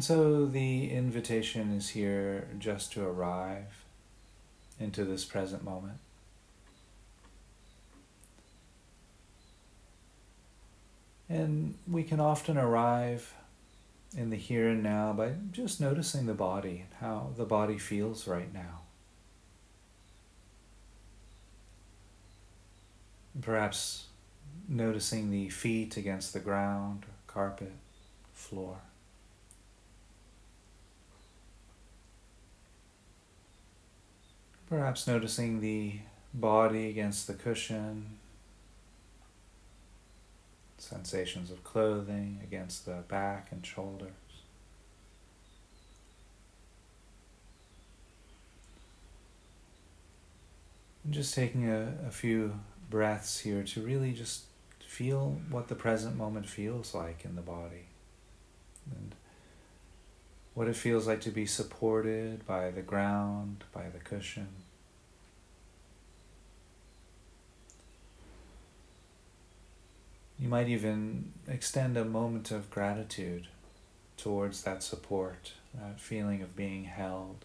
And so the invitation is here just to arrive into this present moment. And we can often arrive in the here and now by just noticing the body, and how the body feels right now. Perhaps noticing the feet against the ground, carpet, floor. Perhaps noticing the body against the cushion, sensations of clothing against the back and shoulders. And just taking a, a few breaths here to really just feel what the present moment feels like in the body. And what it feels like to be supported by the ground, by the cushion. You might even extend a moment of gratitude towards that support, that feeling of being held.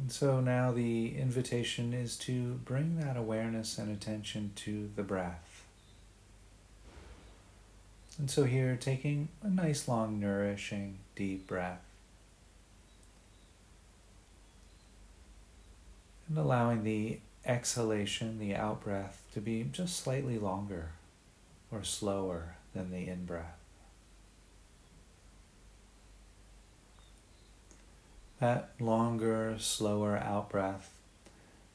And so now the invitation is to bring that awareness and attention to the breath. And so here, taking a nice, long, nourishing, deep breath. Allowing the exhalation, the out breath, to be just slightly longer or slower than the in breath. That longer, slower out breath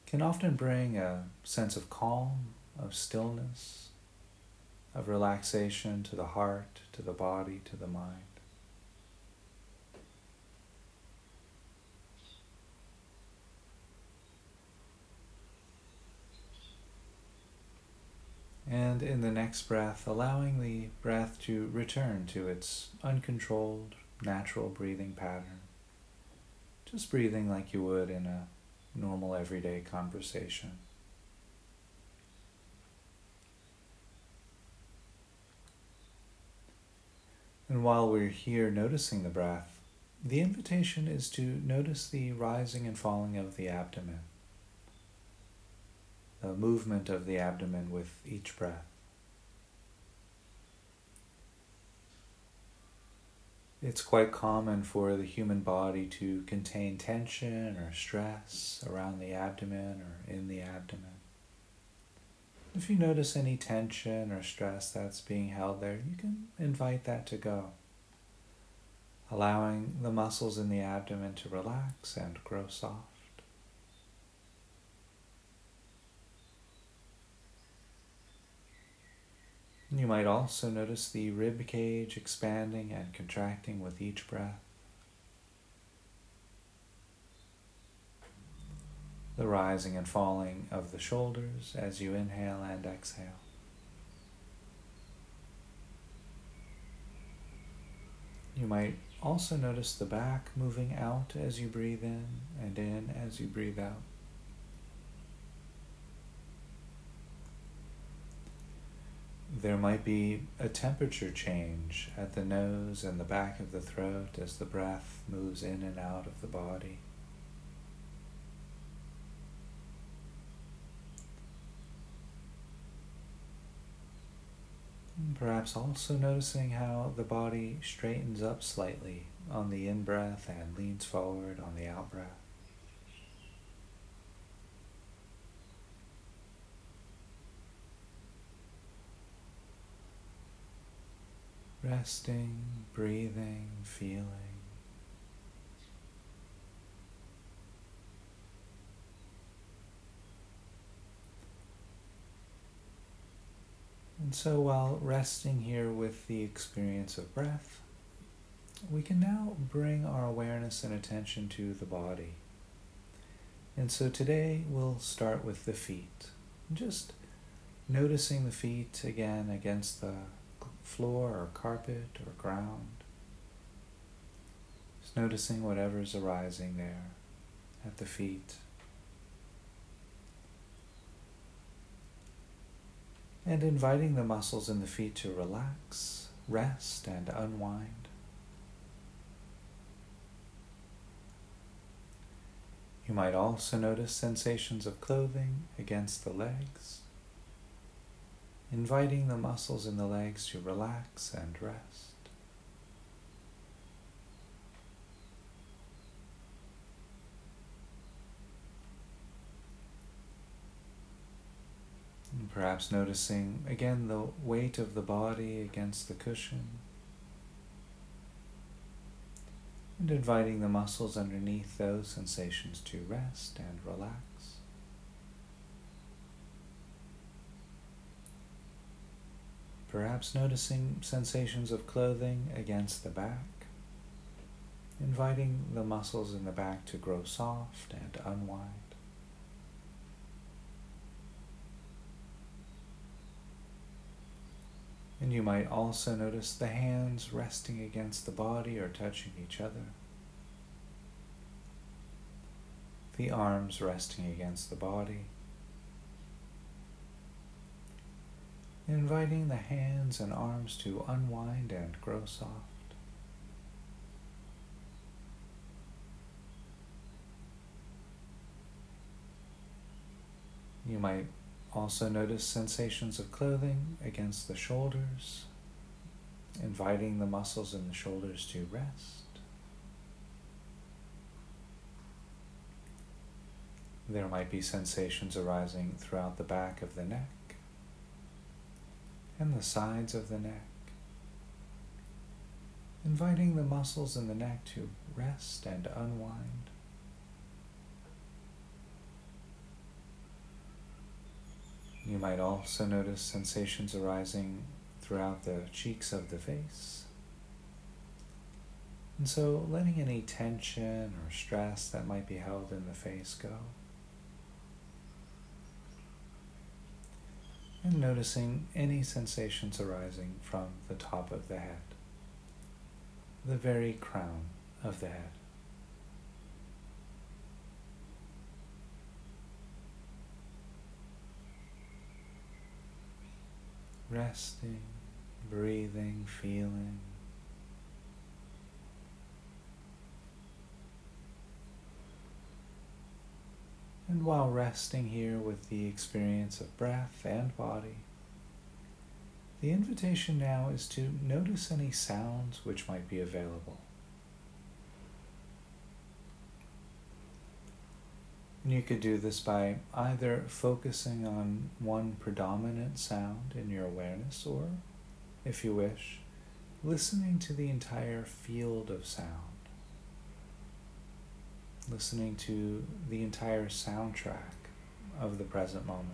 can often bring a sense of calm, of stillness, of relaxation to the heart, to the body, to the mind. And in the next breath, allowing the breath to return to its uncontrolled, natural breathing pattern. Just breathing like you would in a normal everyday conversation. And while we're here noticing the breath, the invitation is to notice the rising and falling of the abdomen, the movement of the abdomen with each breath. It's quite common for the human body to contain tension or stress around the abdomen or in the abdomen. If you notice any tension or stress that's being held there, you can invite that to go, allowing the muscles in the abdomen to relax and grow soft. You might also notice the rib cage expanding and contracting with each breath. The rising and falling of the shoulders as you inhale and exhale. You might also notice the back moving out as you breathe in and in as you breathe out. There might be a temperature change at the nose and the back of the throat as the breath moves in and out of the body. perhaps also noticing how the body straightens up slightly on the in breath and leans forward on the out breath. Resting, breathing, feeling. And so, while resting here with the experience of breath, we can now bring our awareness and attention to the body. And so, today we'll start with the feet. Just noticing the feet again against the floor or carpet or ground. Just noticing whatever's arising there at the feet. and inviting the muscles in the feet to relax, rest, and unwind. You might also notice sensations of clothing against the legs, inviting the muscles in the legs to relax and rest. And perhaps noticing again the weight of the body against the cushion. And inviting the muscles underneath those sensations to rest and relax. Perhaps noticing sensations of clothing against the back, inviting the muscles in the back to grow soft and unwind. And you might also notice the hands resting against the body or touching each other. The arms resting against the body. Inviting the hands and arms to unwind and grow soft. You might also notice sensations of clothing against the shoulders, inviting the muscles in the shoulders to rest. There might be sensations arising throughout the back of the neck and the sides of the neck, inviting the muscles in the neck to rest and unwind. You might also notice sensations arising throughout the cheeks of the face. And so letting any tension or stress that might be held in the face go. And noticing any sensations arising from the top of the head, the very crown of the head. resting, breathing, feeling. And while resting here with the experience of breath and body, the invitation now is to notice any sounds which might be available. And you could do this by either focusing on one predominant sound in your awareness, or, if you wish, listening to the entire field of sound. Listening to the entire soundtrack of the present moment.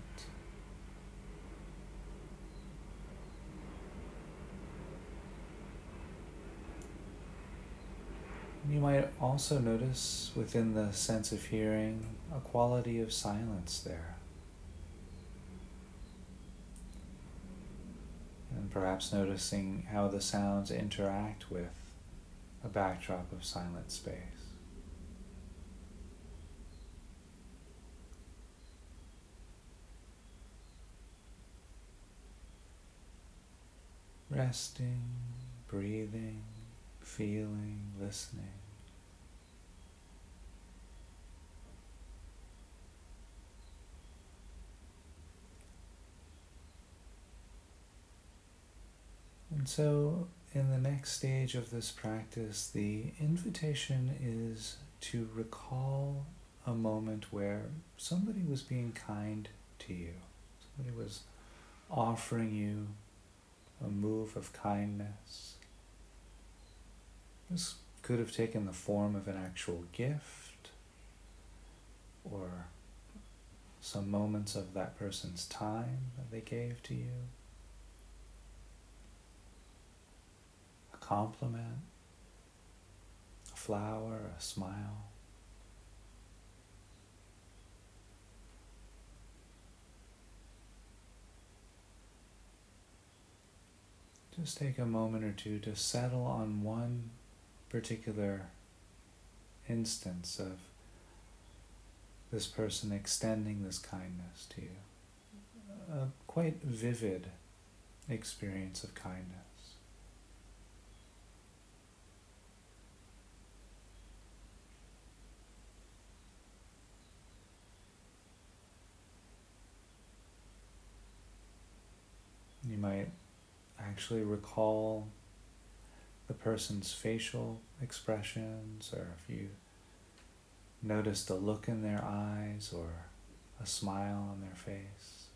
You might also notice within the sense of hearing a quality of silence there. And perhaps noticing how the sounds interact with a backdrop of silent space. Resting, breathing, feeling, listening. And so, in the next stage of this practice, the invitation is to recall a moment where somebody was being kind to you. Somebody was offering you a move of kindness. This could have taken the form of an actual gift or some moments of that person's time that they gave to you. A compliment, a flower, a smile. Just take a moment or two to settle on one particular instance of this person extending this kindness to you. A quite vivid experience of kindness. You might actually recall the person's facial expressions, or if you noticed a look in their eyes or a smile on their face.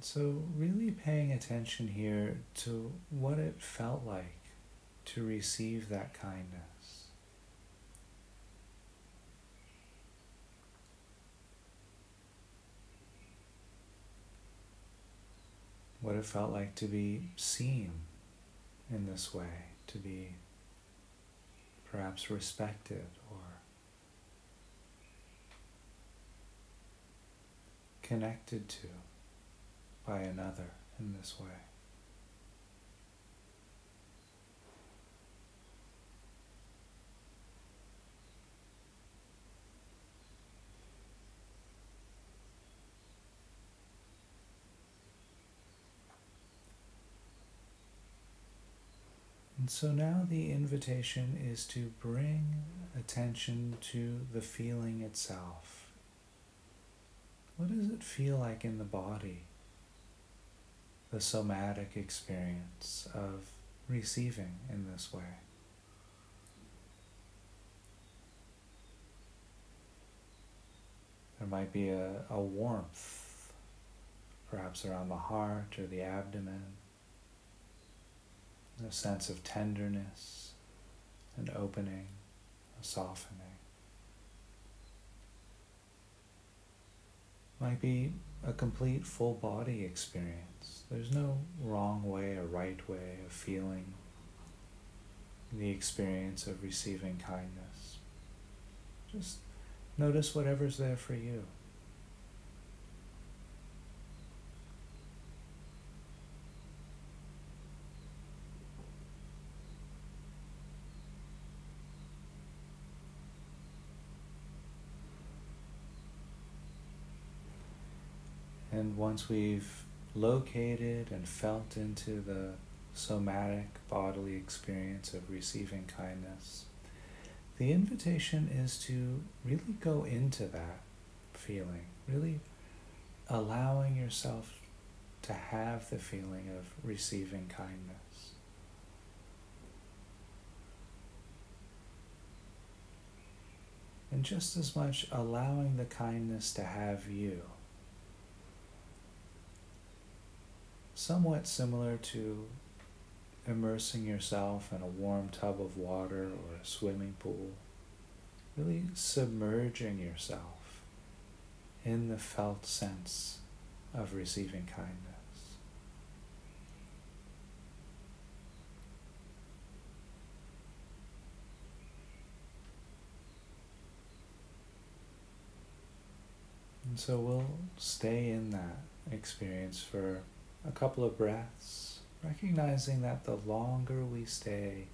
So, really paying attention here to what it felt like to receive that kindness. What it felt like to be seen in this way, to be perhaps respected or connected to by another in this way. So now the invitation is to bring attention to the feeling itself. What does it feel like in the body? The somatic experience of receiving in this way. There might be a, a warmth, perhaps around the heart or the abdomen a sense of tenderness, an opening, a softening. Might be a complete full body experience. There's no wrong way or right way of feeling the experience of receiving kindness. Just notice whatever's there for you. Once we've located and felt into the somatic bodily experience of receiving kindness, the invitation is to really go into that feeling, really allowing yourself to have the feeling of receiving kindness. And just as much allowing the kindness to have you. Somewhat similar to immersing yourself in a warm tub of water or a swimming pool. Really submerging yourself in the felt sense of receiving kindness. And so we'll stay in that experience for a couple of breaths, recognizing that the longer we stay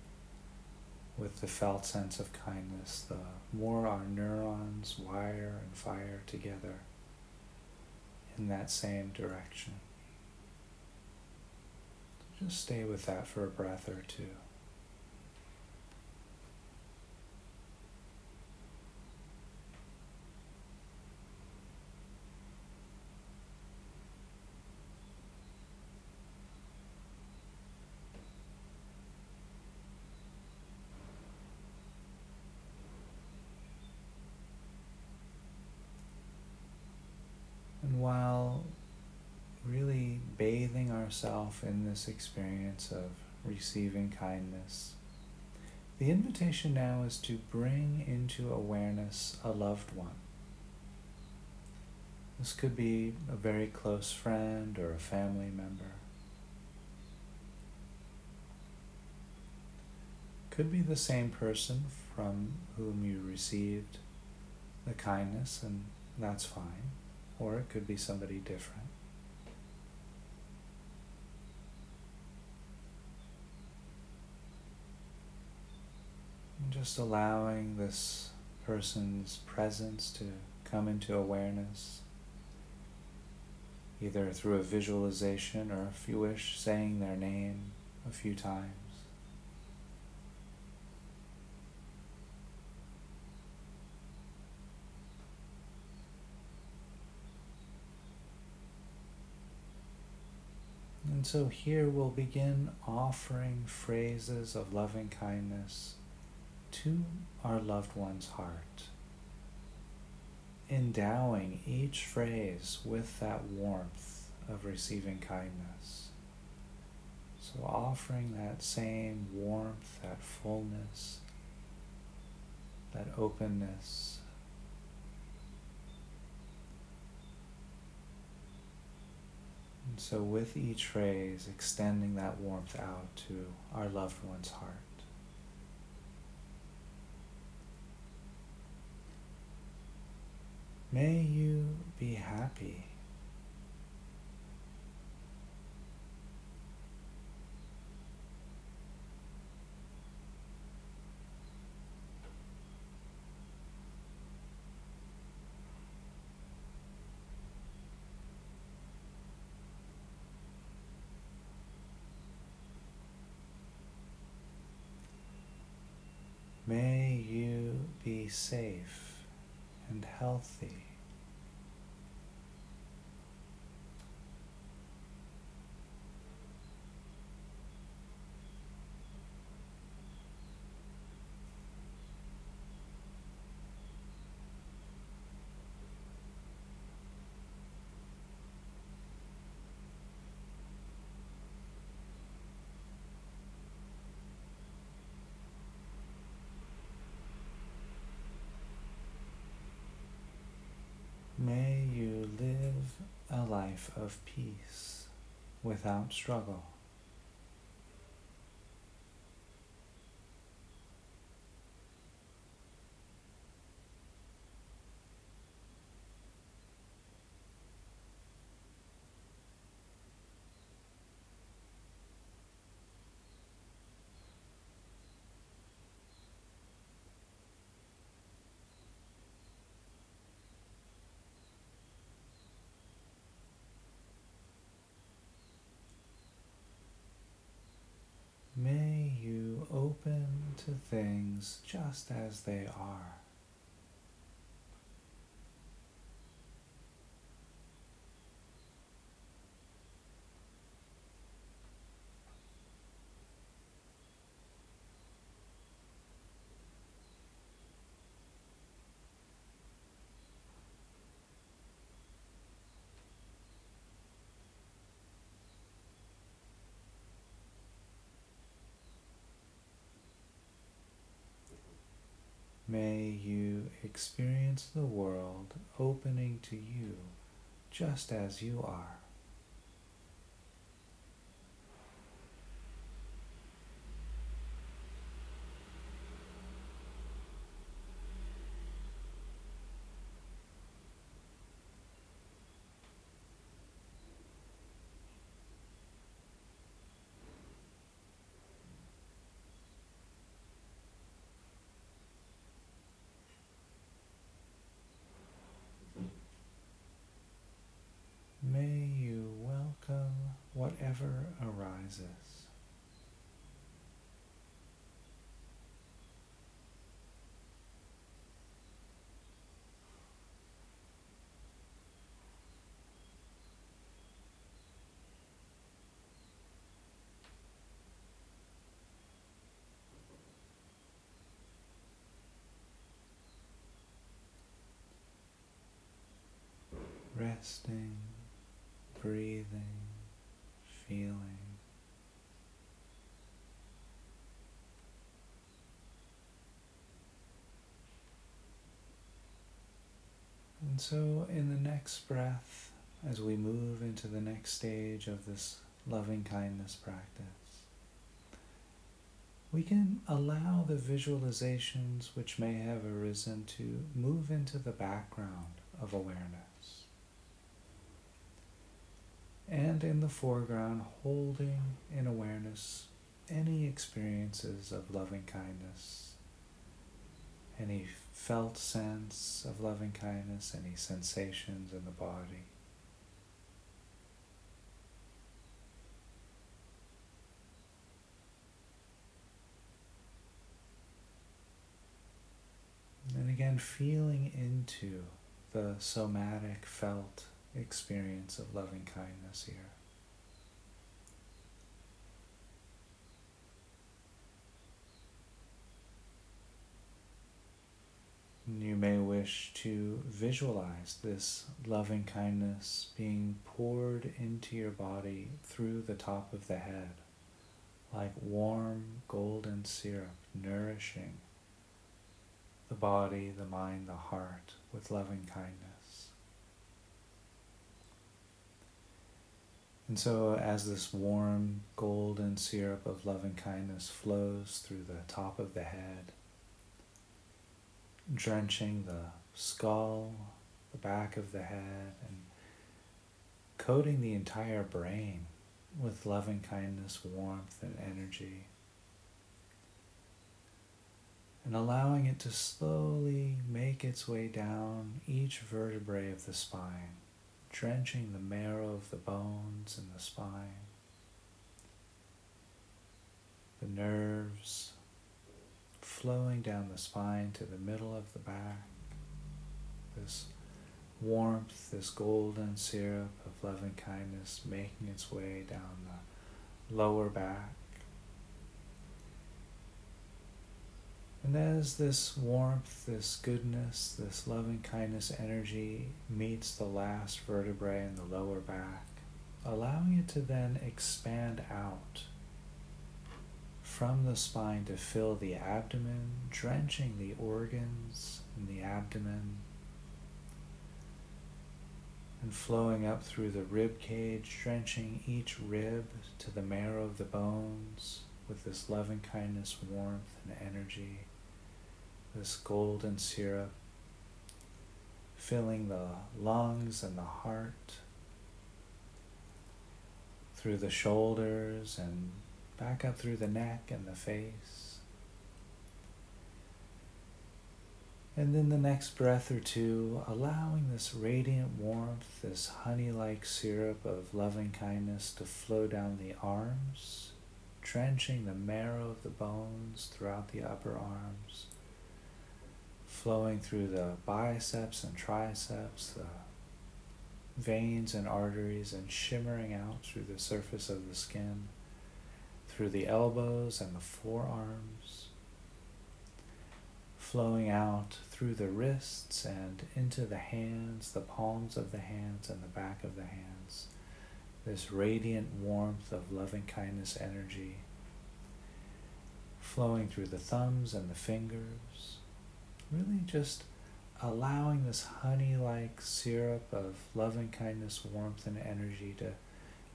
with the felt sense of kindness, the more our neurons wire and fire together in that same direction. Just stay with that for a breath or two. While really bathing ourselves in this experience of receiving kindness, the invitation now is to bring into awareness a loved one. This could be a very close friend or a family member. Could be the same person from whom you received the kindness, and that's fine or it could be somebody different. just allowing this person's presence to come into awareness, either through a visualization or, if you wish, saying their name a few times. And so here we'll begin offering phrases of loving kindness to our loved one's heart, endowing each phrase with that warmth of receiving kindness. So offering that same warmth, that fullness, that openness And so, with each phrase, extending that warmth out to our loved one's heart. May you be happy. May you be safe and healthy. May you live a life of peace without struggle. May you open to things just as they are. May you experience the world opening to you just as you are. May you welcome arises. Resting breathing, feeling. And so, in the next breath, as we move into the next stage of this loving kindness practice, we can allow the visualizations which may have arisen to move into the background of awareness and in the foreground, holding in awareness any experiences of loving kindness any felt sense of loving kindness, any sensations in the body. And again, feeling into the somatic felt experience of loving kindness here. You may wish to visualize this loving kindness being poured into your body through the top of the head, like warm golden syrup nourishing the body, the mind, the heart with loving kindness. And so, as this warm golden syrup of loving kindness flows through the top of the head, drenching the skull, the back of the head, and coating the entire brain with loving kindness, warmth, and energy. And allowing it to slowly make its way down each vertebrae of the spine, drenching the marrow of the bones and the spine, the nerves, flowing down the spine to the middle of the back. This warmth, this golden syrup of loving kindness making its way down the lower back. And as this warmth, this goodness, this loving kindness energy meets the last vertebrae in the lower back, allowing it to then expand out from the spine to fill the abdomen, drenching the organs in the abdomen, and flowing up through the rib cage, drenching each rib to the marrow of the bones with this loving kindness, warmth, and energy, this golden syrup, filling the lungs and the heart through the shoulders and back up through the neck and the face. And then the next breath or two, allowing this radiant warmth, this honey like syrup of loving kindness to flow down the arms, drenching the marrow of the bones throughout the upper arms, flowing through the biceps and triceps, the veins and arteries, and shimmering out through the surface of the skin through the elbows and the forearms, flowing out through the wrists and into the hands, the palms of the hands, and the back of the hands. This radiant warmth of loving kindness energy flowing through the thumbs and the fingers, really just allowing this honey like syrup of loving kindness, warmth, and energy to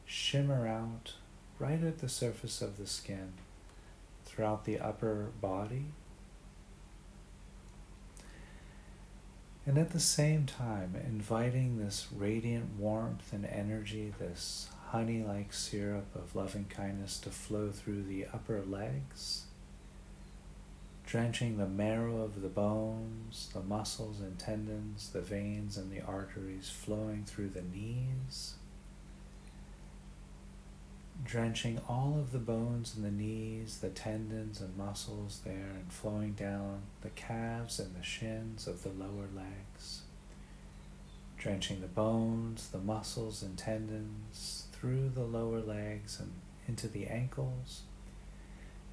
shimmer out right at the surface of the skin throughout the upper body. And at the same time, inviting this radiant warmth and energy, this honey like syrup of loving kindness to flow through the upper legs, drenching the marrow of the bones, the muscles and tendons, the veins and the arteries flowing through the knees drenching all of the bones in the knees, the tendons and muscles there, and flowing down the calves and the shins of the lower legs. Drenching the bones, the muscles and tendons through the lower legs and into the ankles,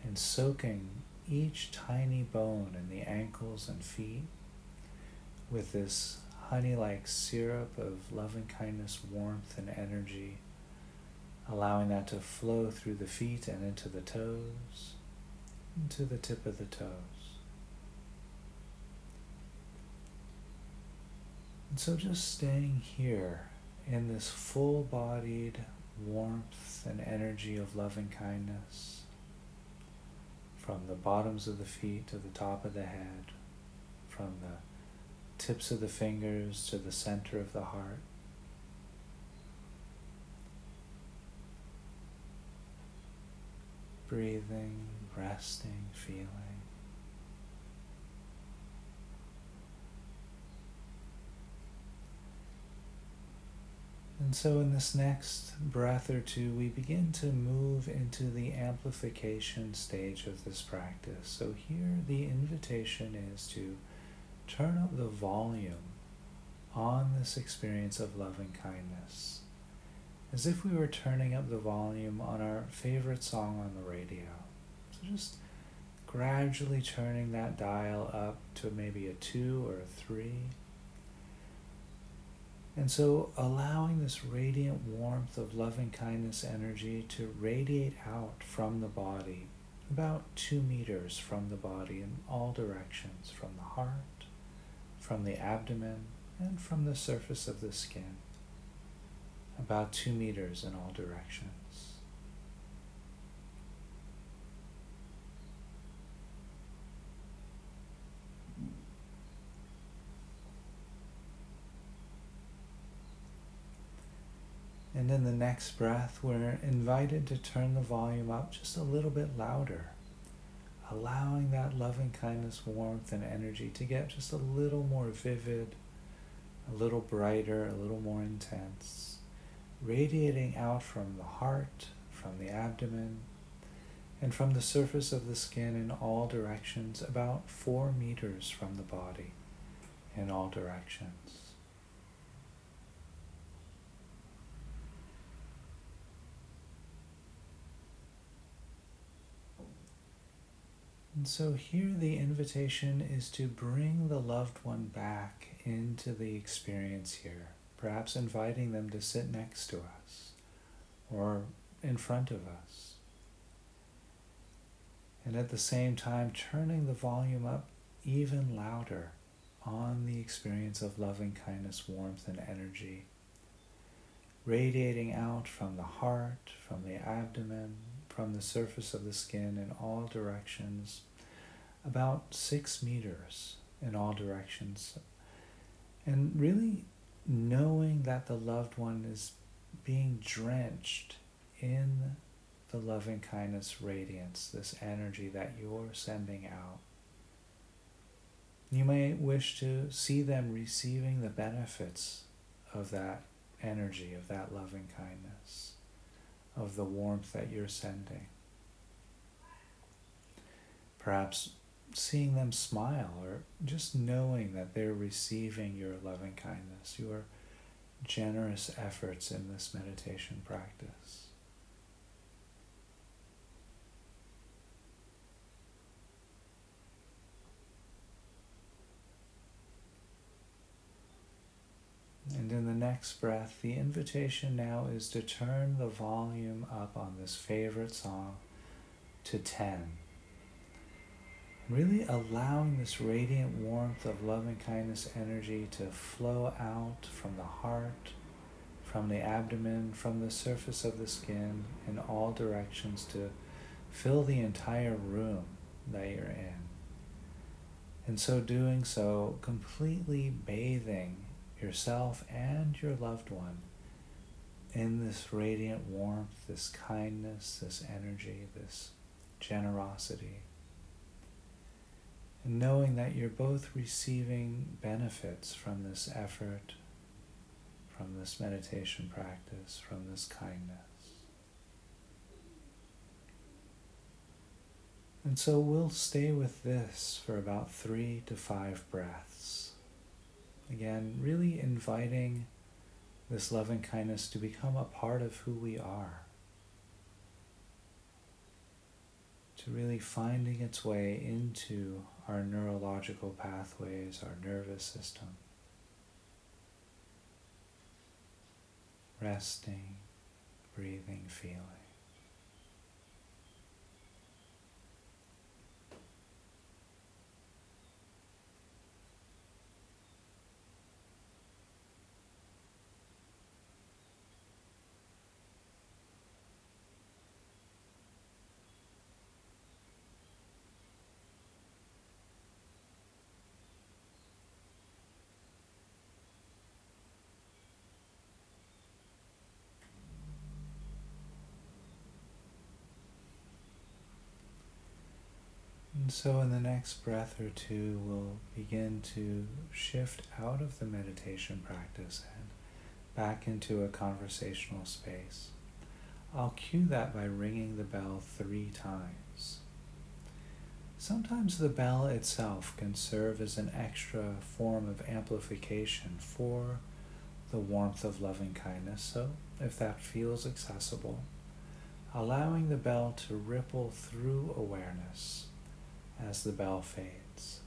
and soaking each tiny bone in the ankles and feet with this honey like syrup of loving kindness, warmth, and energy allowing that to flow through the feet and into the toes, into the tip of the toes. And so just staying here in this full bodied warmth and energy of loving kindness from the bottoms of the feet to the top of the head, from the tips of the fingers to the center of the heart. breathing, resting, feeling. And so, in this next breath or two, we begin to move into the amplification stage of this practice. So, here the invitation is to turn up the volume on this experience of loving kindness, as if we were turning up the volume on our favorite song on the radio. So, just gradually turning that dial up to maybe a two or a three and so, allowing this radiant warmth of loving kindness energy to radiate out from the body, about two meters from the body in all directions, from the heart, from the abdomen, and from the surface of the skin, about two meters in all directions. And in the next breath, we're invited to turn the volume up just a little bit louder, allowing that loving kindness, warmth, and energy to get just a little more vivid, a little brighter, a little more intense, radiating out from the heart, from the abdomen, and from the surface of the skin in all directions, about four meters from the body in all directions. And so here the invitation is to bring the loved one back into the experience here, perhaps inviting them to sit next to us or in front of us. And at the same time, turning the volume up even louder on the experience of loving kindness, warmth, and energy, radiating out from the heart, from the abdomen, from the surface of the skin in all directions, about six meters in all directions. And really knowing that the loved one is being drenched in the loving kindness radiance, this energy that you're sending out. You may wish to see them receiving the benefits of that energy, of that loving kindness of the warmth that you're sending. Perhaps seeing them smile or just knowing that they're receiving your loving kindness, your generous efforts in this meditation practice. And in the next breath, the invitation now is to turn the volume up on this favorite song to 10. Really allowing this radiant warmth of loving kindness energy to flow out from the heart, from the abdomen, from the surface of the skin in all directions to fill the entire room that you're in. And so doing so, completely bathing yourself and your loved one in this radiant warmth, this kindness, this energy, this generosity. And knowing that you're both receiving benefits from this effort, from this meditation practice, from this kindness. And so we'll stay with this for about three to five breaths. Again, really inviting this loving kindness to become a part of who we are. To really finding its way into our neurological pathways, our nervous system. Resting, breathing, feeling. And so, in the next breath or two, we'll begin to shift out of the meditation practice and back into a conversational space. I'll cue that by ringing the bell three times. Sometimes the bell itself can serve as an extra form of amplification for the warmth of loving kindness, so if that feels accessible, allowing the bell to ripple through awareness as the bell fades.